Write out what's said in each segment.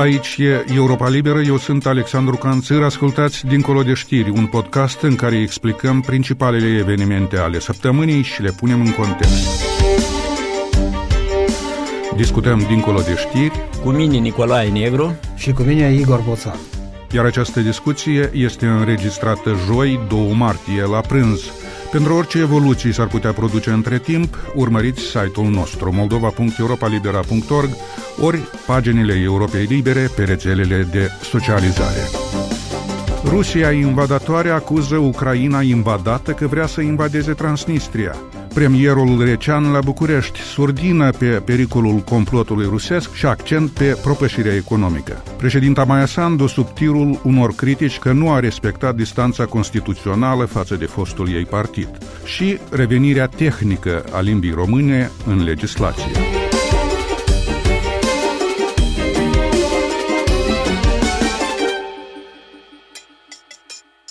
Aici e Europa Liberă, eu sunt Alexandru Canțăr, ascultați Dincolo de știri, un podcast în care explicăm principalele evenimente ale săptămânii și le punem în context. Discutăm Dincolo de știri cu mine Nicolae Negru și cu mine Igor Boțan. Iar această discuție este înregistrată joi 2 martie la prânz. Pentru orice evoluții s-ar putea produce între timp, urmăriți site-ul nostru moldova.europalibera.org ori paginile Europei Libere pe rețelele de socializare. Rusia invadatoare acuză Ucraina invadată că vrea să invadeze Transnistria. Premierul Recean la București surdină pe pericolul complotului rusesc și accent pe propășirea economică. Președinta Maia Sandu sub tirul unor critici că nu a respectat distanța constituțională față de fostul ei partid și revenirea tehnică a limbii române în legislație.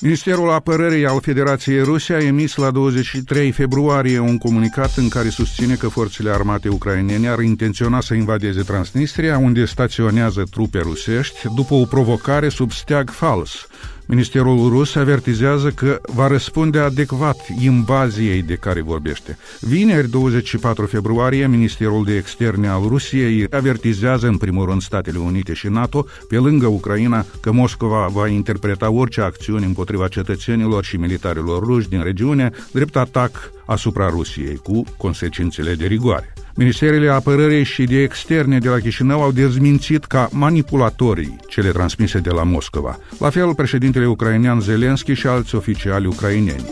Ministerul Apărării al Federației Rusia a emis la 23 februarie un comunicat în care susține că forțele armate ucrainene ar intenționa să invadeze Transnistria, unde staționează trupe rusești, după o provocare sub steag fals, Ministerul rus avertizează că va răspunde adecvat invaziei de care vorbește. Vineri, 24 februarie, Ministerul de Externe al Rusiei avertizează în primul rând Statele Unite și NATO, pe lângă Ucraina, că Moscova va interpreta orice acțiuni împotriva cetățenilor și militarilor ruși din regiune drept atac asupra Rusiei, cu consecințele de rigoare. Ministerele Apărării și de Externe de la Chișinău au dezmințit ca manipulatorii cele transmise de la Moscova. La fel, președintele ucrainean Zelenski și alți oficiali ucraineni.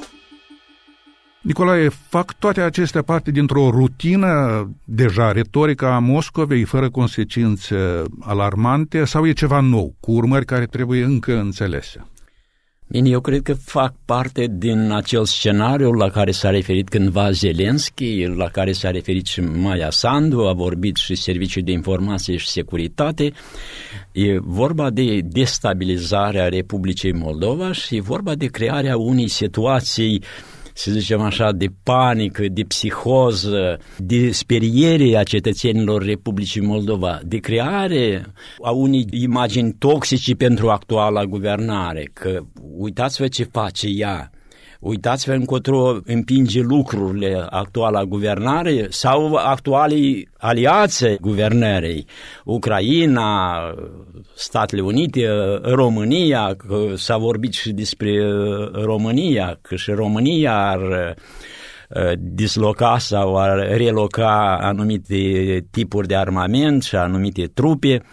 Nicolae, fac toate acestea parte dintr-o rutină deja retorică a Moscovei, fără consecințe alarmante, sau e ceva nou, cu urmări care trebuie încă înțelese? Bine, eu cred că fac parte din acel scenariu la care s-a referit cândva Zelenski, la care s-a referit și Maia Sandu, a vorbit și Serviciul de Informație și Securitate. E vorba de destabilizarea Republicii Moldova și e vorba de crearea unei situații uh, să zicem așa, de panică, de psihoză, de speriere a cetățenilor Republicii Moldova, de creare a unei imagini toxice pentru actuala guvernare, că uitați-vă ce face ea, Uitați-vă încotro împinge lucrurile actuala guvernare sau actualii aliațe guvernării, Ucraina, Statele Unite, România, că s-a vorbit și despre România, că și România ar uh, disloca sau ar reloca anumite tipuri de armament și anumite trupe.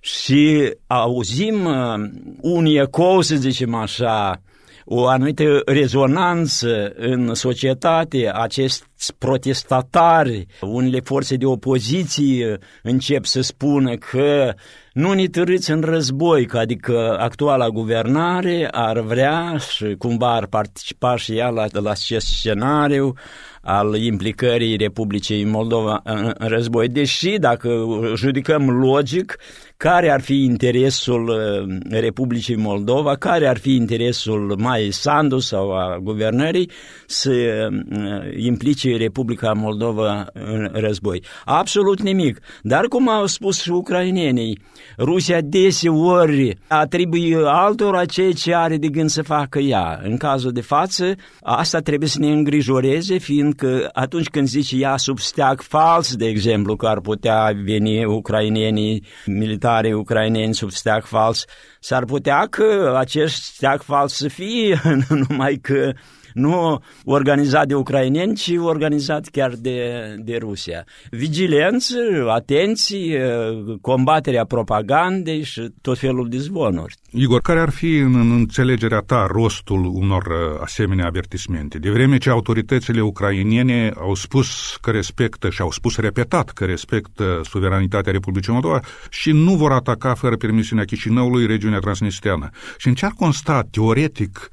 Și auzim uh, un ecou, să zicem așa, o anumită rezonanță în societate, acești protestatari, unele forțe de opoziție încep să spună că nu ne târâți în război, că adică actuala guvernare ar vrea și cumva ar participa și ea la, la acest scenariu al implicării Republicii Moldova în, în război. Deși, dacă judicăm logic, care ar fi interesul uh, Republicii Moldova, care ar fi interesul mai Sandu sau a guvernării să uh, implice Republica Moldova în război. Absolut nimic. Dar cum au spus și ucrainenii, Rusia deseori atribuie altora ceea ce are de gând să facă ea. În cazul de față, asta trebuie să ne îngrijoreze, fiindcă atunci când zice ea sub steag fals, de exemplu, că ar putea veni ucrainenii militari militare ucraineni sub steag fals, s-ar putea că acest steag fals să fie numai că nu organizat de ucraineni, ci organizat chiar de, de Rusia. Vigilență, atenție, combaterea propagandei și tot felul de zvonuri. Igor, care ar fi în, în înțelegerea ta rostul unor uh, asemenea avertismente? De vreme ce autoritățile ucrainene au spus că respectă și au spus repetat că respectă suveranitatea Republicii Moldova și nu vor ataca fără permisiunea Chișinăului regiunea transnistriană. Și în ce ar consta teoretic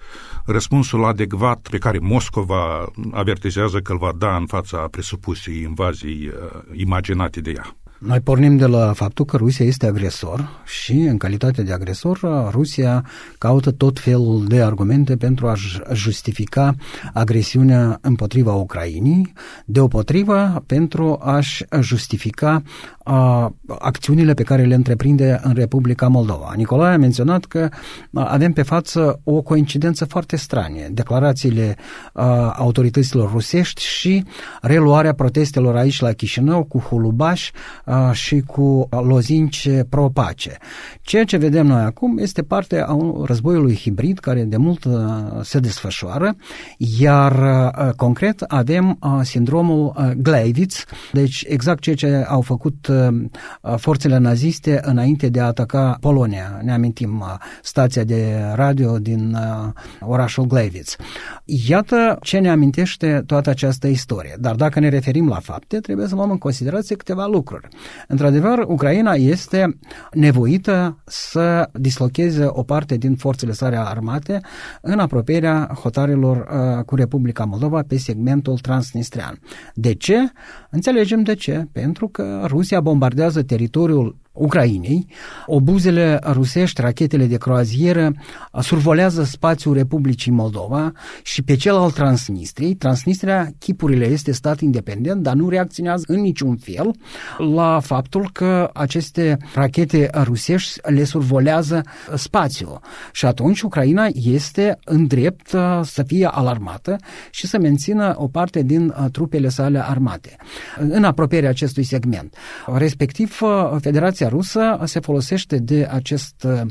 răspunsul adecvat pe care Moscova avertizează că îl va da în fața presupusei invazii uh, imaginate de ea. Noi pornim de la faptul că Rusia este agresor și, în calitate de agresor, Rusia caută tot felul de argumente pentru a justifica agresiunea împotriva Ucrainei, deopotrivă pentru a-și justifica a, acțiunile pe care le întreprinde în Republica Moldova. Nicolae a menționat că avem pe față o coincidență foarte stranie. Declarațiile a, autorităților rusești și reluarea protestelor aici la Chișinău cu hulubaș a, și cu lozinci pro-pace. Ceea ce vedem noi acum este parte a un războiului hibrid care de mult se desfășoară, iar concret avem sindromul Gleiwitz, deci exact ceea ce au făcut Uh, forțele naziste înainte de a ataca Polonia. Ne amintim uh, stația de radio din uh, orașul Gleiwitz. Iată ce ne amintește toată această istorie. Dar dacă ne referim la fapte, trebuie să luăm în considerație câteva lucruri. Într-adevăr, Ucraina este nevoită să dislocheze o parte din forțele sale armate în apropierea hotarelor uh, cu Republica Moldova pe segmentul transnistrian. De ce? Înțelegem de ce. Pentru că Rusia bombardează teritoriul Ucrainei, obuzele rusești, rachetele de croazieră survolează spațiul Republicii Moldova și pe cel al Transnistriei. Transnistria, chipurile, este stat independent, dar nu reacționează în niciun fel la faptul că aceste rachete rusești le survolează spațiul. Și atunci Ucraina este în drept uh, să fie alarmată și să mențină o parte din uh, trupele sale armate în apropierea acestui segment. Respectiv, uh, Federația Federația Rusă se folosește de acest uh,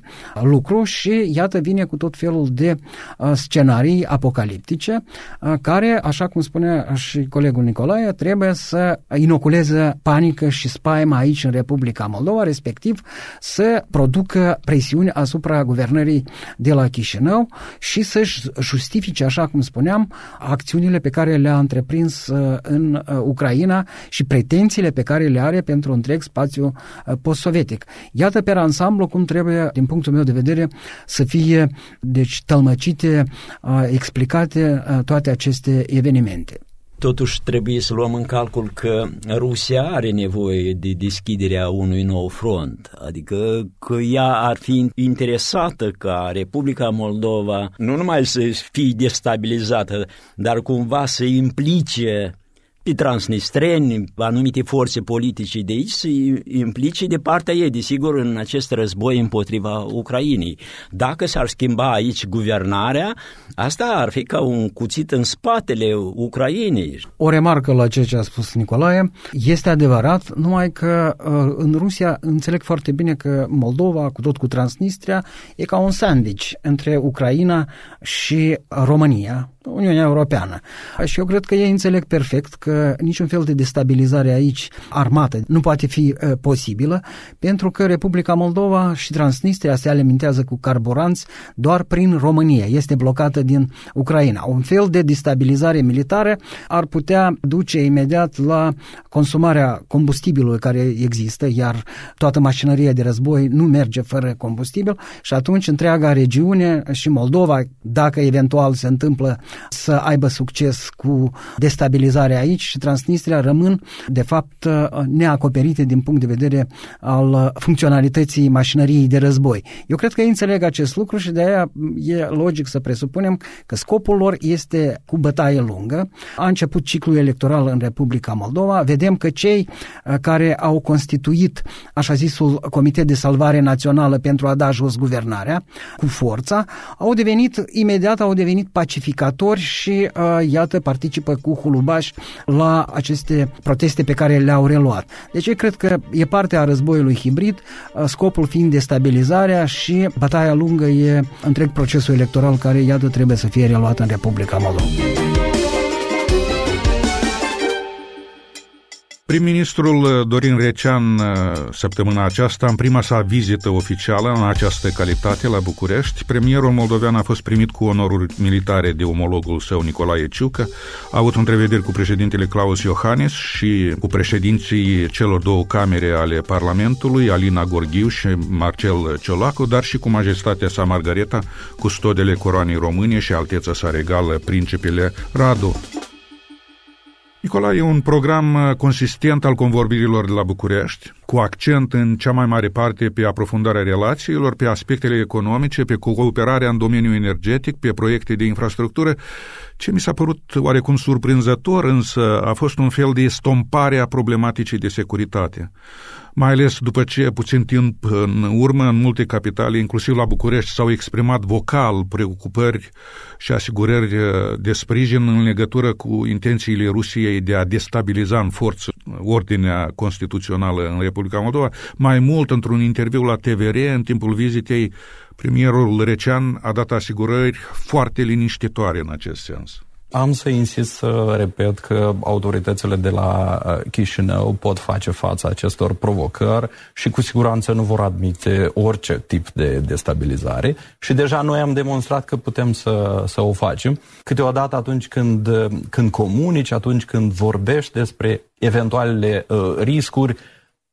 lucru și iată vine cu tot felul de uh, scenarii apocaliptice uh, care, așa cum spune și colegul Nicolae, trebuie să inoculeze panică și spaimă aici în Republica Moldova, respectiv să producă presiuni asupra guvernării de la Chișinău și să-și justifice, așa cum spuneam, acțiunile pe care le-a întreprins în Ucraina și pretențiile pe care le are pentru întreg spațiu post sovietic. Iată pe ansamblu cum trebuie, din punctul meu de vedere, să fie deci tălmăcite, explicate toate aceste evenimente. Totuși trebuie să luăm în calcul că Rusia are nevoie de deschiderea unui nou front, adică că ea ar fi interesată ca Republica Moldova nu numai să fie destabilizată, dar cumva să implice pe transnistreni, anumite forțe politice de aici să implice de partea ei, desigur, în acest război împotriva Ucrainei. Dacă s-ar schimba aici guvernarea, asta ar fi ca un cuțit în spatele Ucrainei. O remarcă la ceea ce a spus Nicolae, este adevărat, numai că uh, în Rusia înțeleg foarte bine că Moldova, cu tot cu Transnistria, e ca un sandwich între Ucraina și România, Uniunea Europeană. Și eu cred că ei înțeleg perfect că niciun fel de destabilizare aici armată nu poate fi uh, posibilă, pentru că Republica Moldova și Transnistria se alimentează cu carburanți doar prin România. Este blocată din Ucraina. Un fel de destabilizare militară ar putea duce imediat la consumarea combustibilului care există, iar toată mașinăria de război nu merge fără combustibil și atunci întreaga regiune și Moldova, dacă eventual se întâmplă să aibă succes cu destabilizarea aici și Transnistria rămân, de fapt, neacoperite din punct de vedere al funcționalității mașinăriei de război. Eu cred că ei înțeleg acest lucru și de aia e logic să presupunem că scopul lor este cu bătaie lungă. A început ciclul electoral în Republica Moldova. Vedem că cei uh, care au constituit așa zisul Comitet de Salvare Națională pentru a da jos guvernarea cu forța, au devenit imediat au devenit pacificatori agricultori și uh, iată participă cu hulubaș la aceste proteste pe care le-au reluat. Deci eu cred că e parte a războiului hibrid, uh, scopul fiind destabilizarea și bataia lungă e întreg procesul electoral care iată trebuie să fie reluat în Republica Moldova. Prim-ministrul uh, Dorin Recean uh, săptămâna aceasta, în prima sa vizită oficială în această calitate la București, premierul moldovean a fost primit cu onoruri militare de omologul său Nicolae Ciucă, a avut întrevederi cu președintele Claus Iohannis și cu președinții celor două camere ale Parlamentului, Alina Gorghiu și Marcel Ciolacu, dar și cu majestatea sa Margareta, custodele coroanei române și alteța sa regală, principele Radu. Nicolae, e un program uh, consistent al convorbirilor de la București? Cu accent în cea mai mare parte pe aprofundarea relațiilor, pe aspectele economice, pe cooperarea în domeniul energetic, pe proiecte de infrastructură. Ce mi s-a părut oarecum surprinzător, însă, a fost un fel de stompare a problematicii de securitate mai ales după ce puțin timp în urmă, în multe capitale, inclusiv la București, s-au exprimat vocal preocupări și asigurări de sprijin în legătură cu intențiile Rusiei de a destabiliza în forță ordinea constituțională în Republica Moldova. Mai mult, într-un interviu la TVR, în timpul vizitei, premierul Recean a dat asigurări foarte liniștitoare în acest sens. Am să insist să repet că autoritățile de la uh, Chișinău pot face față acestor provocări și cu siguranță nu vor admite orice tip de destabilizare și deja noi am demonstrat că putem să, să o facem. Câteodată atunci când, când comunici, atunci când vorbești despre eventualele uh, riscuri,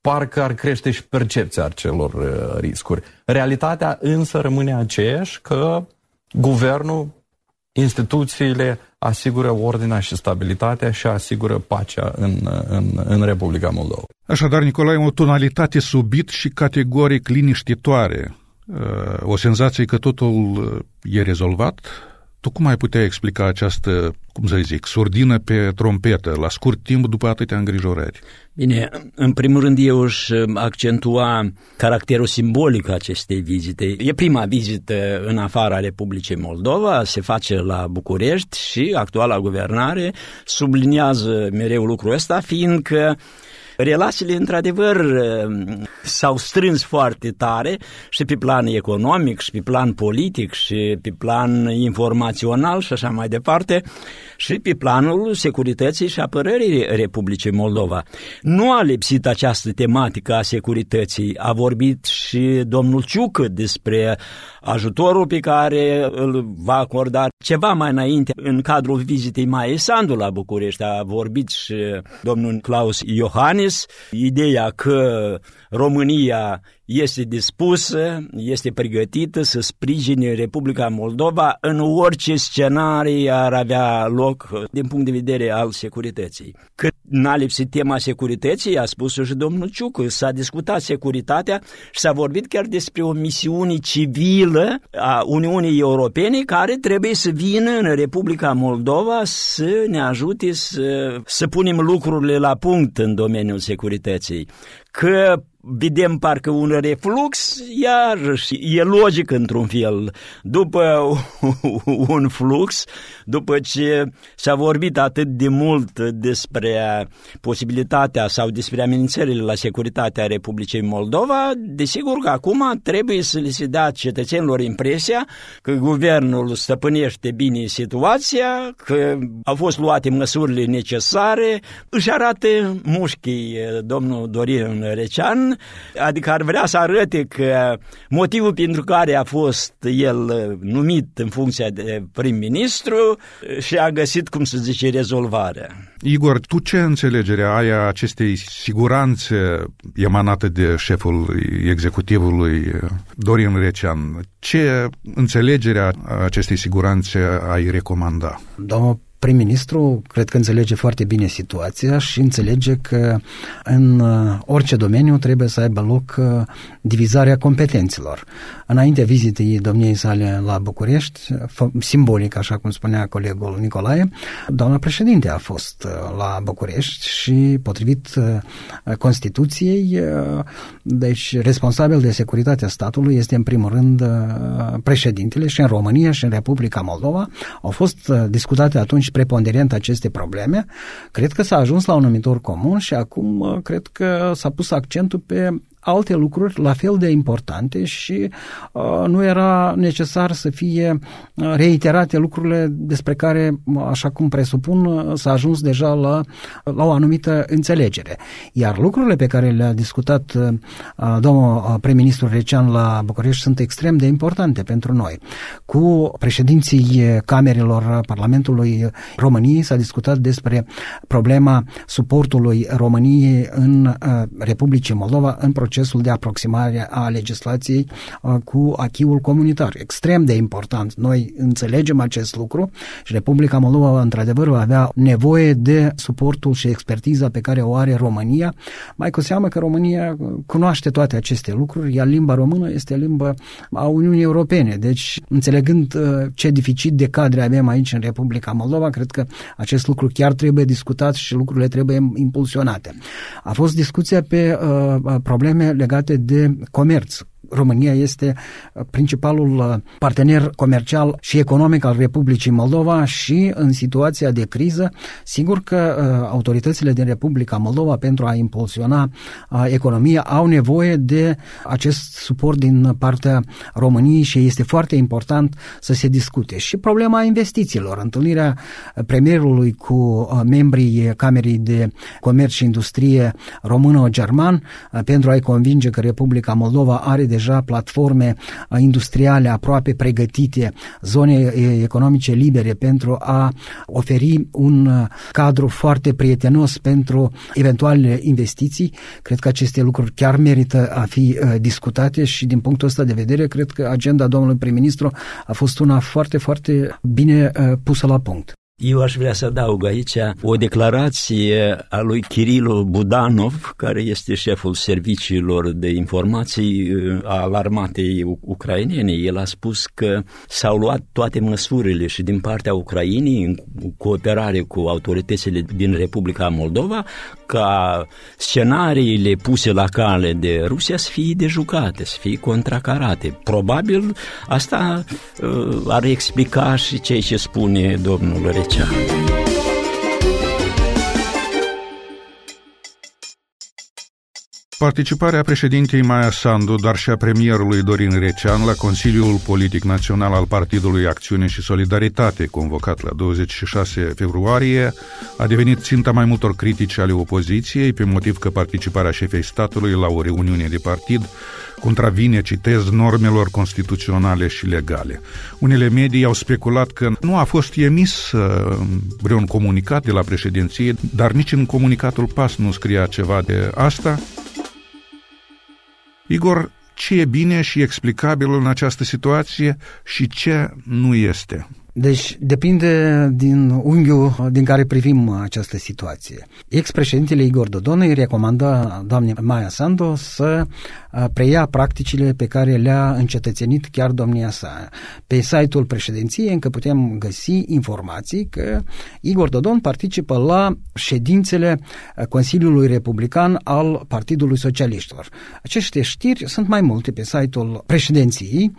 parcă ar crește și percepția acelor uh, riscuri. Realitatea însă rămâne aceeași că guvernul, instituțiile asigură ordinea și stabilitatea și asigură pacea în, în, în Republica Moldova. Așadar, Nicolae, o tonalitate subit și categoric liniștitoare, uh, o senzație că totul uh, e rezolvat, tu cum ai putea explica această, cum să zic, surdină pe trompetă la scurt timp după atâtea îngrijorări? Bine, în primul rând eu își accentua caracterul simbolic acestei vizite. E prima vizită în afara Republicii Moldova, se face la București și actuala guvernare subliniază mereu lucrul ăsta, fiindcă Relațiile, într-adevăr, s-au strâns foarte tare și pe plan economic, și pe plan politic, și pe plan informațional și așa mai departe, și pe planul securității și apărării Republicii Moldova. Nu a lipsit această tematică a securității. A vorbit și domnul Ciucă despre ajutorul pe care îl va acorda ceva mai înainte în cadrul vizitei Mai Sandu la București. A vorbit și domnul Claus Iohannis, ideea că România este dispusă, este pregătită să sprijine Republica Moldova în orice scenarii ar avea loc din punct de vedere al securității. Cât n-a lipsit tema securității, a spus și domnul Ciucu, s-a discutat securitatea și s-a vorbit chiar despre o misiune civilă a Uniunii Europene care trebuie să vină în Republica Moldova să ne ajute să, să punem lucrurile la punct în domeniul securității. Că vedem parcă un reflux, iarăși e logic într-un fel. După un flux, după ce s-a vorbit atât de mult despre posibilitatea sau despre amenințările la securitatea Republicii Moldova, desigur că acum trebuie să le se dea cetățenilor impresia că guvernul stăpânește bine situația, că au fost luate măsurile necesare, își arată mușchii domnul Dorin Recean, adică ar vrea să arate că motivul pentru care a fost el numit în funcția de prim-ministru și a găsit, cum să zice, rezolvarea. Igor, tu ce înțelegere ai a acestei siguranțe emanate de șeful executivului Dorin Recean? Ce înțelegere a acestei siguranțe ai recomanda? Domnul prim-ministru cred că înțelege foarte bine situația și înțelege că în uh, orice domeniu trebuie să aibă loc uh, divizarea competențelor. Înainte vizitei domniei sale la București, simbolic, așa cum spunea colegul Nicolae, doamna președinte a fost uh, la București și, potrivit Constituției, deci responsabil de securitatea statului este în primul rând președintele și în România și în Republica Moldova au fost discutate atunci preponderent aceste probleme, cred că s-a ajuns la un numitor comun și acum uh, cred că s-a pus accentul pe alte lucruri la fel de importante și uh, nu era necesar să fie uh, reiterate lucrurile despre care, așa cum presupun, uh, s-a ajuns deja la, la o anumită înțelegere. Iar lucrurile pe care le-a discutat uh, domnul uh, prim-ministru Recean la București sunt extrem de importante pentru noi. Cu președinții camerelor Parlamentului României s-a discutat despre problema suportului României în uh, Republicii Moldova în procesul procesul de aproximare a legislației uh, cu achiul comunitar. Extrem de important. Noi înțelegem acest lucru și Republica Moldova, într-adevăr, va avea nevoie de suportul și expertiza pe care o are România, mai cu seamă că România cunoaște toate aceste lucruri, iar limba română este limba a Uniunii Europene. Deci, înțelegând uh, ce deficit de cadre avem aici în Republica Moldova, cred că acest lucru chiar trebuie discutat și lucrurile trebuie impulsionate. A fost discuția pe uh, probleme legate de comerț, România este uh, principalul uh, partener comercial și economic al Republicii Moldova și în situația de criză, sigur că uh, autoritățile din Republica Moldova pentru a impulsiona economia au nevoie de acest suport din partea României și este foarte important să se discute. Și problema investițiilor, întâlnirea premierului cu membrii Camerei de Comerț și Industrie română-german pentru a-i convinge că Republica Moldova are deja deja platforme industriale aproape pregătite, zone economice libere pentru a oferi un cadru foarte prietenos pentru eventuale investiții. Cred că aceste lucruri chiar merită a fi discutate și din punctul ăsta de vedere cred că agenda domnului prim-ministru a fost una foarte, foarte bine pusă la punct. Eu aș vrea să adaug aici o declarație a lui Kirilo Budanov, care este șeful serviciilor de informații uh, al armatei ucrainene. El a spus că s-au luat toate măsurile și din partea Ucrainei, în cooperare cu autoritățile din Republica Moldova, ca scenariile puse la cale de Rusia să fie dejucate, să fie contracarate. Probabil asta uh, ar explica și ceea ce spune domnul 그. Participarea președintei Maia Sandu, dar și a premierului Dorin Recean la Consiliul Politic Național al Partidului Acțiune și Solidaritate, convocat la 26 februarie, a devenit ținta mai multor critici ale opoziției, pe motiv că participarea șefei statului la o reuniune de partid contravine, citez, normelor constituționale și legale. Unele medii au speculat că nu a fost emis uh, vreun comunicat de la președinție, dar nici în comunicatul PAS nu scria ceva de asta. Igor, ce e bine și explicabil în această situație și ce nu este? Deci depinde din unghiul din care privim această situație. Ex-președintele Igor Dodon îi recomanda doamnei Maia Sandu să preia practicile pe care le-a încetățenit chiar domnia sa. Pe site-ul președinției încă putem găsi informații că Igor Dodon participă la ședințele Consiliului Republican al Partidului Socialiștilor. Aceste știri sunt mai multe pe site-ul președinției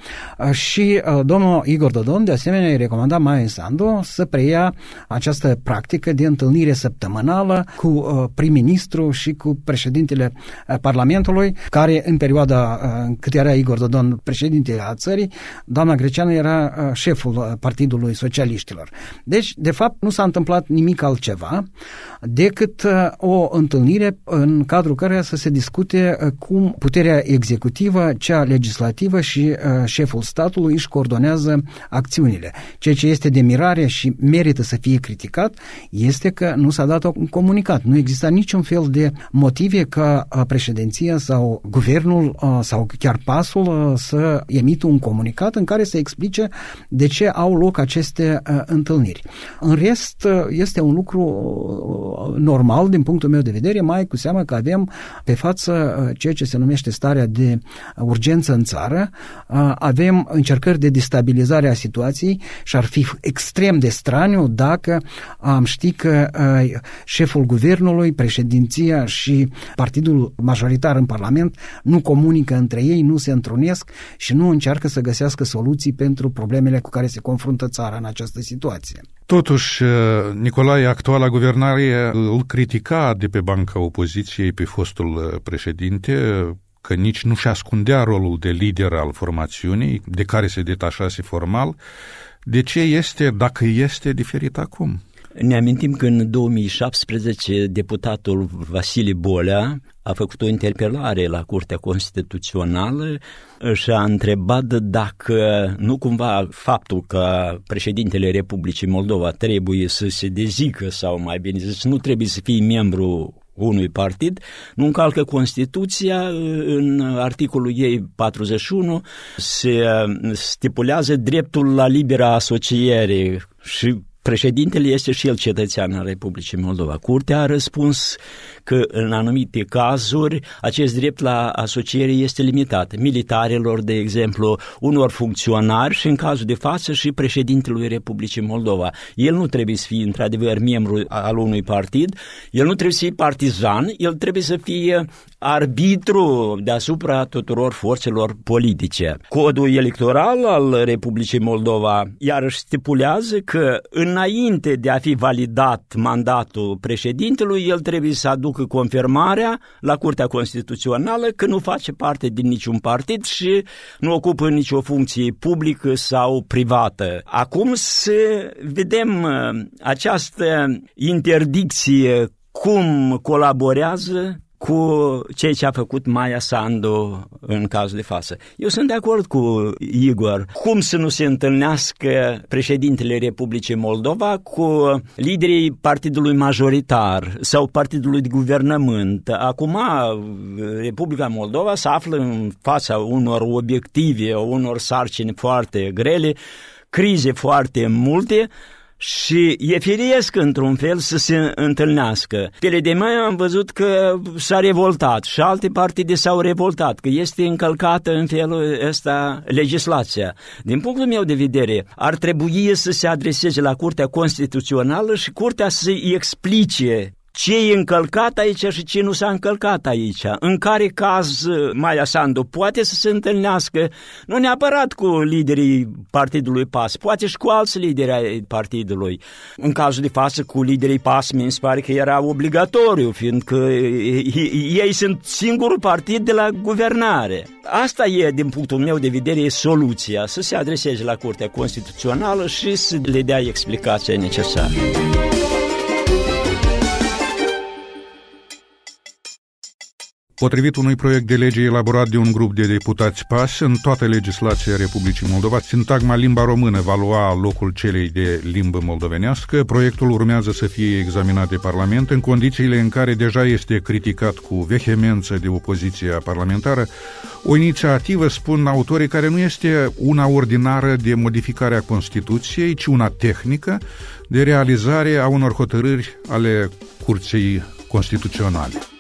și domnul Igor Dodon de asemenea îi recomanda recomanda Maia Sandu să preia această practică de întâlnire săptămânală cu uh, prim-ministru și cu președintele uh, Parlamentului, care în perioada uh, cât era Igor Dodon președinte a țării, doamna Greceană era șeful Partidului Socialiștilor. Deci, de fapt, nu s-a întâmplat nimic altceva decât o întâlnire în cadrul căreia să se discute cum puterea executivă, cea legislativă și șeful statului își coordonează acțiunile. Ceea Ceea ce este de mirare și merită să fie criticat este că nu s-a dat un comunicat. Nu exista niciun fel de motive ca președinția sau guvernul sau chiar pasul să emită un comunicat în care să explice de ce au loc aceste întâlniri. În rest, este un lucru normal din punctul meu de vedere, mai cu seamă că avem pe față ceea ce se numește starea de urgență în țară, avem încercări de destabilizare a situației și ar ar fi extrem de straniu dacă am ști că uh, șeful guvernului, președinția și partidul majoritar în Parlament nu comunică între ei, nu se întrunesc și nu încearcă să găsească soluții pentru problemele cu care se confruntă țara în această situație. Totuși, uh, Nicolae, actuala guvernare îl critica de pe banca opoziției pe fostul uh, președinte, că nici nu și ascundea rolul de lider al formațiunii, de care se detașase formal, de ce este, dacă este, diferit acum? Ne amintim că în 2017 deputatul Vasile Bolea a făcut o interpelare la Curtea Constituțională și a întrebat dacă nu cumva faptul că președintele Republicii Moldova trebuie să se dezică sau mai bine zis nu trebuie să fie membru unui partid, nu încalcă Constituția, în articolul ei 41 se stipulează dreptul la libera asociere și Președintele este și el cetățean al Republicii Moldova. Curtea a răspuns că în anumite cazuri acest drept la asociere este limitat. Militarilor, de exemplu, unor funcționari și în cazul de față și președintelui Republicii Moldova. El nu trebuie să fie într-adevăr membru al unui partid, el nu trebuie să fie partizan, el trebuie să fie arbitru deasupra tuturor forțelor politice. Codul electoral al Republicii Moldova iarăși stipulează că înainte de a fi validat mandatul președintelui, el trebuie să aducă confirmarea la Curtea Constituțională că nu face parte din niciun partid și nu ocupă nicio funcție publică sau privată. Acum să vedem uh, această interdicție cum colaborează cu ceea ce a făcut Maia Sandu în cazul de față. Eu sunt de acord cu Igor. Cum să nu se întâlnească președintele Republicii Moldova cu liderii partidului majoritar sau partidului de guvernământ? Acum Republica Moldova se află în fața unor obiective, unor sarcini foarte grele, crize foarte multe, și e firesc într-un fel să se întâlnească. Tele de mai am văzut că s-a revoltat și alte partide s-au revoltat, că este încălcată în felul ăsta legislația. Din punctul meu de vedere, ar trebui să se adreseze la Curtea Constituțională și Curtea să-i explice ce e încălcat aici și ce nu s-a încălcat aici. În care caz Maia Sandu poate să se întâlnească, nu neapărat cu liderii Partidului PAS, poate și cu alți lideri ai partidului. În cazul de față cu liderii PAS mi se pare că era obligatoriu, fiindcă ei sunt singurul partid de la guvernare. Asta e, din punctul meu de vedere, soluția, să se adreseze la Curtea Constituțională și să le dea explicația necesară. Potrivit unui proiect de lege elaborat de un grup de deputați PAS, în toată legislația Republicii Moldova, sintagma limba română va lua locul celei de limbă moldovenească. Proiectul urmează să fie examinat de Parlament în condițiile în care deja este criticat cu vehemență de opoziția parlamentară. O inițiativă, spun autorii, care nu este una ordinară de modificare a Constituției, ci una tehnică de realizare a unor hotărâri ale Curții Constituționale.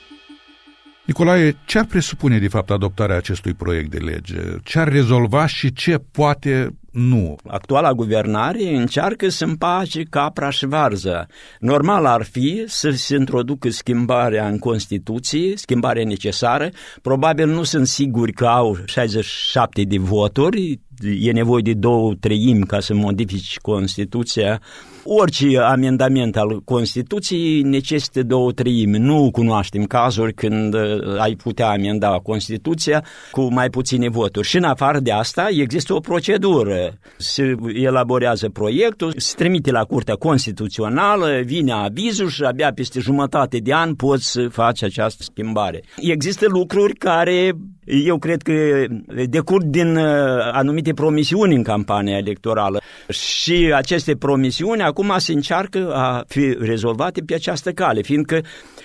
Nicolae, ce ar presupune de fapt adoptarea acestui proiect de lege? Ce ar rezolva și ce poate nu. Actuala guvernare încearcă să împace capra și varză. Normal ar fi să se introducă schimbarea în Constituție, schimbarea necesară. Probabil nu sunt siguri că au 67 de voturi, e nevoie de două treimi ca să modifici Constituția. Orice amendament al Constituției necesită două treimi. Nu cunoaștem cazuri când uh, ai putea amenda Constituția cu mai puține voturi. Și în afară de asta există o procedură. Se elaborează proiectul, se trimite la Curtea Constituțională, vine avizul și abia peste jumătate de an poți să faci această schimbare. Există lucruri care eu cred că decurg din uh, anumite promisiuni în campania electorală. Și aceste promisiuni acum se încearcă a fi rezolvate pe această cale, fiindcă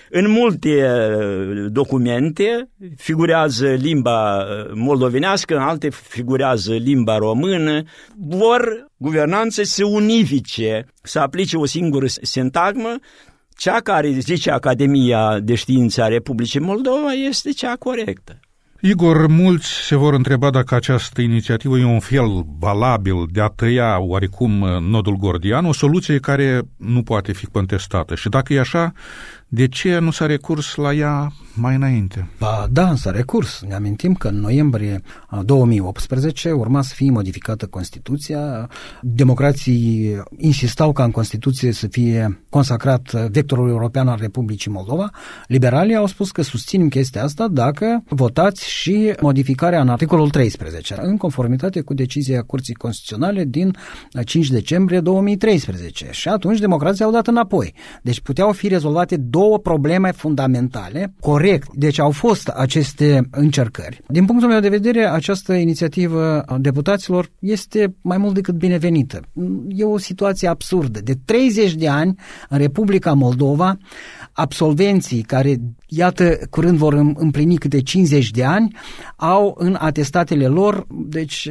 în multe uh, documente figurează limba uh, moldovenească, în alte figurează limba română, vor guvernanțe să unifice, să aplice o singură sintagmă. Cea care, zice Academia de Științe a Republicii Moldova, este cea corectă. Igor, mulți se vor întreba dacă această inițiativă e un fel valabil de a tăia oarecum nodul gordian, o soluție care nu poate fi contestată. Și dacă e așa, de ce nu s-a recurs la ea mai înainte? Ba, da, s-a recurs. Ne amintim că în noiembrie 2018 urma să fie modificată Constituția. Democrații insistau ca în Constituție să fie consacrat vectorul european al Republicii Moldova. Liberalii au spus că susținem chestia asta dacă votați și modificarea în articolul 13, în conformitate cu decizia Curții Constituționale din 5 decembrie 2013. Și atunci democrații au dat înapoi. Deci puteau fi rezolvate două probleme fundamentale, corect. Deci au fost aceste încercări. Din punctul meu de vedere, această inițiativă a deputaților este mai mult decât binevenită. E o situație absurdă. De 30 de ani, în Republica Moldova, absolvenții care, iată, curând vor împlini câte 50 de ani, au în atestatele lor, deci,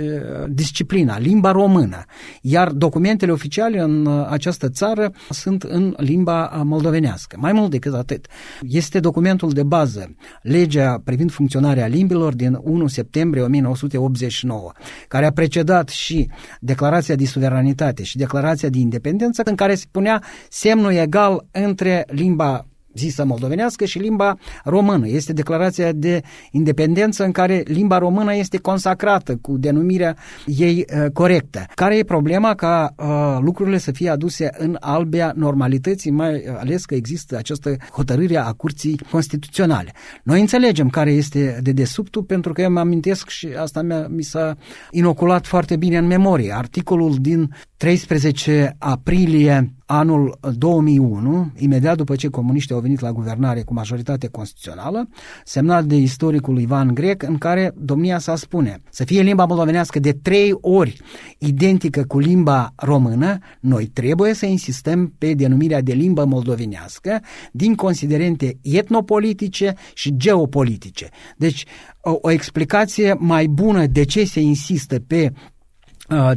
disciplina, limba română. Iar documentele oficiale în această țară sunt în limba moldovenească. Mai mult decât atât. Este documentul de bază, legea privind funcționarea limbilor din 1 septembrie 1989, care a precedat și declarația de suveranitate și declarația de independență, în care se punea semnul egal între limba zisă moldovenească și limba română. Este declarația de independență în care limba română este consacrată cu denumirea ei uh, corectă. Care e problema ca uh, lucrurile să fie aduse în albea normalității, mai ales că există această hotărâre a Curții Constituționale. Noi înțelegem care este de desubtul pentru că eu mă amintesc și asta mi s-a inoculat foarte bine în memorie. Articolul din 13 aprilie anul 2001, imediat după ce comuniștii au venit la guvernare cu majoritate constituțională, semnat de istoricul Ivan Grec, în care domnia sa spune să fie limba moldovenească de trei ori identică cu limba română, noi trebuie să insistăm pe denumirea de limbă moldovenească din considerente etnopolitice și geopolitice. Deci, o, o explicație mai bună de ce se insistă pe Uh,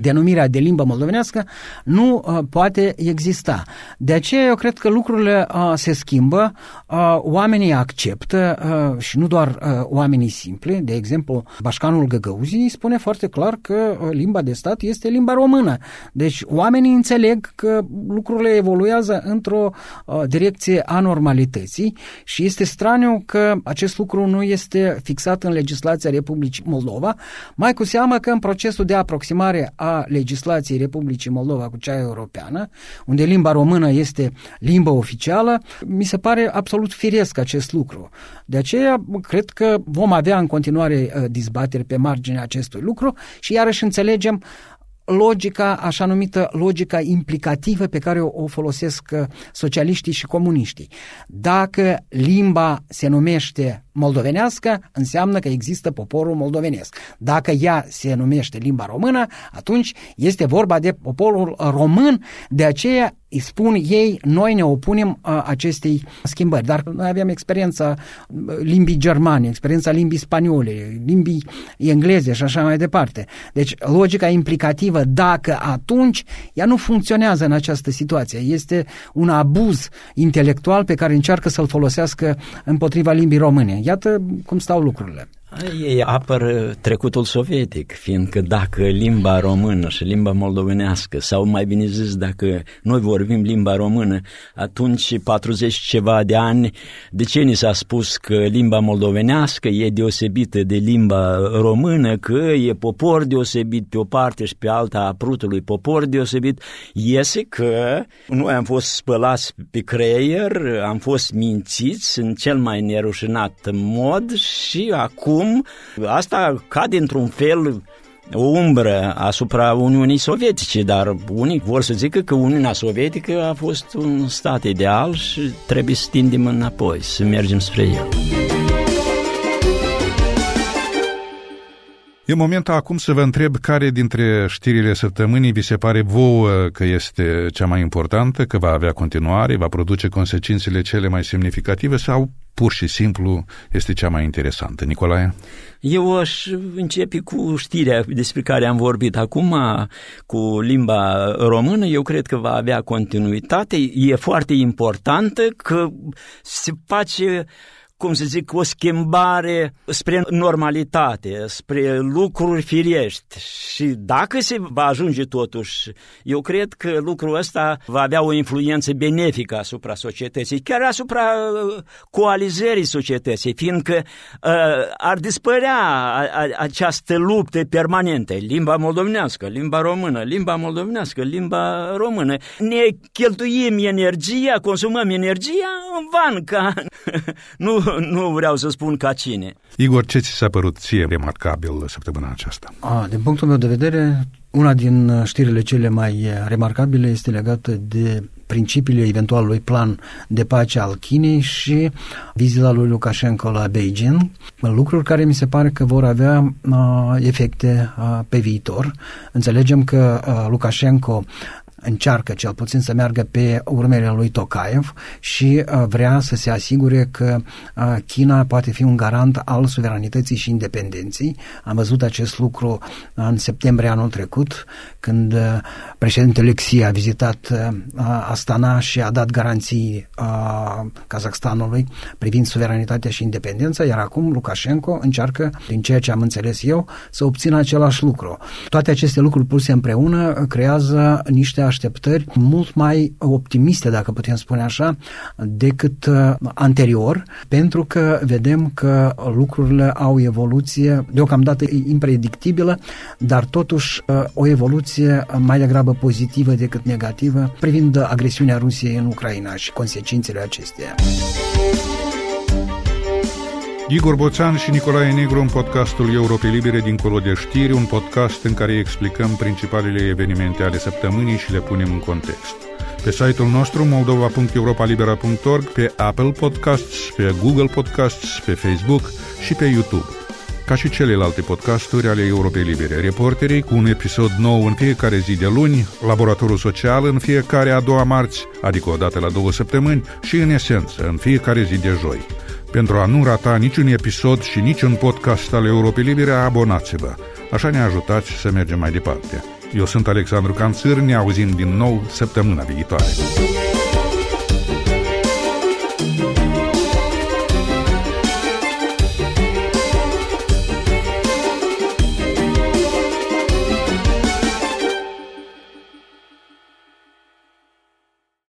denumirea de limbă moldovenească nu uh, poate exista. De aceea eu cred că lucrurile uh, se schimbă, oamenii acceptă și nu doar oamenii simpli, de exemplu, Bașcanul Găgăuzii spune foarte clar că limba de stat este limba română. Deci oamenii înțeleg că lucrurile evoluează într-o direcție a normalității și este straniu că acest lucru nu este fixat în legislația Republicii Moldova, mai cu seamă că în procesul de aproximare aplicare a legislației Republicii Moldova cu cea europeană, unde limba română este limba oficială, mi se pare absolut firesc acest lucru. De aceea, cred că vom avea în continuare uh, dizbateri pe marginea acestui lucru și iarăși înțelegem logica, așa numită logica implicativă pe care o, o folosesc uh, socialiștii și comuniștii. Dacă limba se numește moldovenească, înseamnă că există poporul moldovenesc. Dacă ea se numește limba română, atunci este vorba de poporul român, de aceea îi spun ei, noi ne opunem a, acestei schimbări. Dar noi avem experiența limbii germane, experiența limbii spaniole, limbii engleze și așa mai departe. Deci logica implicativă, dacă atunci, ea nu funcționează în această situație. Este un abuz intelectual pe care încearcă să-l folosească împotriva limbii române. Iată cum stau lucrurile. Ei apără trecutul sovietic, fiindcă dacă limba română și limba moldovenească, sau mai bine zis, dacă noi vorbim limba română, atunci 40 ceva de ani, de ce ni s-a spus că limba moldovenească e deosebită de limba română, că e popor deosebit pe o parte și pe alta a prutului popor deosebit, iese că noi am fost spălați pe creier, am fost mințiți în cel mai nerușinat mod și acum acum asta cade într-un fel o umbră asupra Uniunii Sovietice, dar unii vor să zică că Uniunea Sovietică a fost un stat ideal și trebuie să tindem înapoi, să mergem spre el. E momentul acum să vă întreb care dintre știrile săptămânii vi se pare vouă că este cea mai importantă, că va avea continuare, va produce consecințele cele mai semnificative sau pur și simplu este cea mai interesantă. Nicolae? Eu aș începe cu știrea despre care am vorbit acum, cu limba română. Eu cred că va avea continuitate. E foarte importantă că se face cum să zic, o schimbare spre normalitate, spre lucruri firești. Și dacă se va ajunge totuși, eu cred că lucrul ăsta va avea o influență benefică asupra societății, chiar asupra uh, coalizării societății, fiindcă uh, ar dispărea a, a, această luptă permanentă, limba moldovenească, limba română, limba moldovenească, limba română. Ne cheltuim energia, consumăm energia în van, ca nu nu vreau să spun ca cine. Igor, ce ți s-a părut ție remarcabil săptămâna aceasta? A, din punctul meu de vedere, una din știrile cele mai remarcabile este legată de principiile eventualului plan de pace al Chinei și vizita lui Lukashenko la Beijing, lucruri care mi se pare că vor avea uh, efecte uh, pe viitor. Înțelegem că uh, Lukashenko încearcă cel puțin să meargă pe urmele lui Tokayev și uh, vrea să se asigure că uh, China poate fi un garant al suveranității și independenței. Am văzut acest lucru în septembrie anul trecut, când uh, președintele Xi a vizitat Astana și a dat garanții Kazakhstanului privind suveranitatea și independența, iar acum Lukashenko încearcă, din ceea ce am înțeles eu, să obțină același lucru. Toate aceste lucruri puse împreună creează niște așteptări mult mai optimiste, dacă putem spune așa, decât uh, anterior, pentru că vedem că lucrurile au evoluție deocamdată impredictibilă, dar totuși uh, o evoluție mai degrabă pozitivă decât negativă privind agresiunea Rusiei în Ucraina și consecințele acesteia. Igor Boțan și Nicolae Negru în podcastul Europei Libere dincolo de știri, un podcast în care explicăm principalele evenimente ale săptămânii și le punem în context. Pe site-ul nostru moldova.europalibera.org, pe Apple Podcasts, pe Google Podcasts, pe Facebook și pe YouTube. Ca și celelalte podcasturi ale Europei Libere, reporterii cu un episod nou în fiecare zi de luni, laboratorul social în fiecare a doua marți, adică o dată la două săptămâni, și în esență în fiecare zi de joi. Pentru a nu rata niciun episod și niciun podcast al Europei Libere, abonați-vă. Așa ne ajutați să mergem mai departe. Eu sunt Alexandru Canțâr, ne auzim din nou săptămâna viitoare.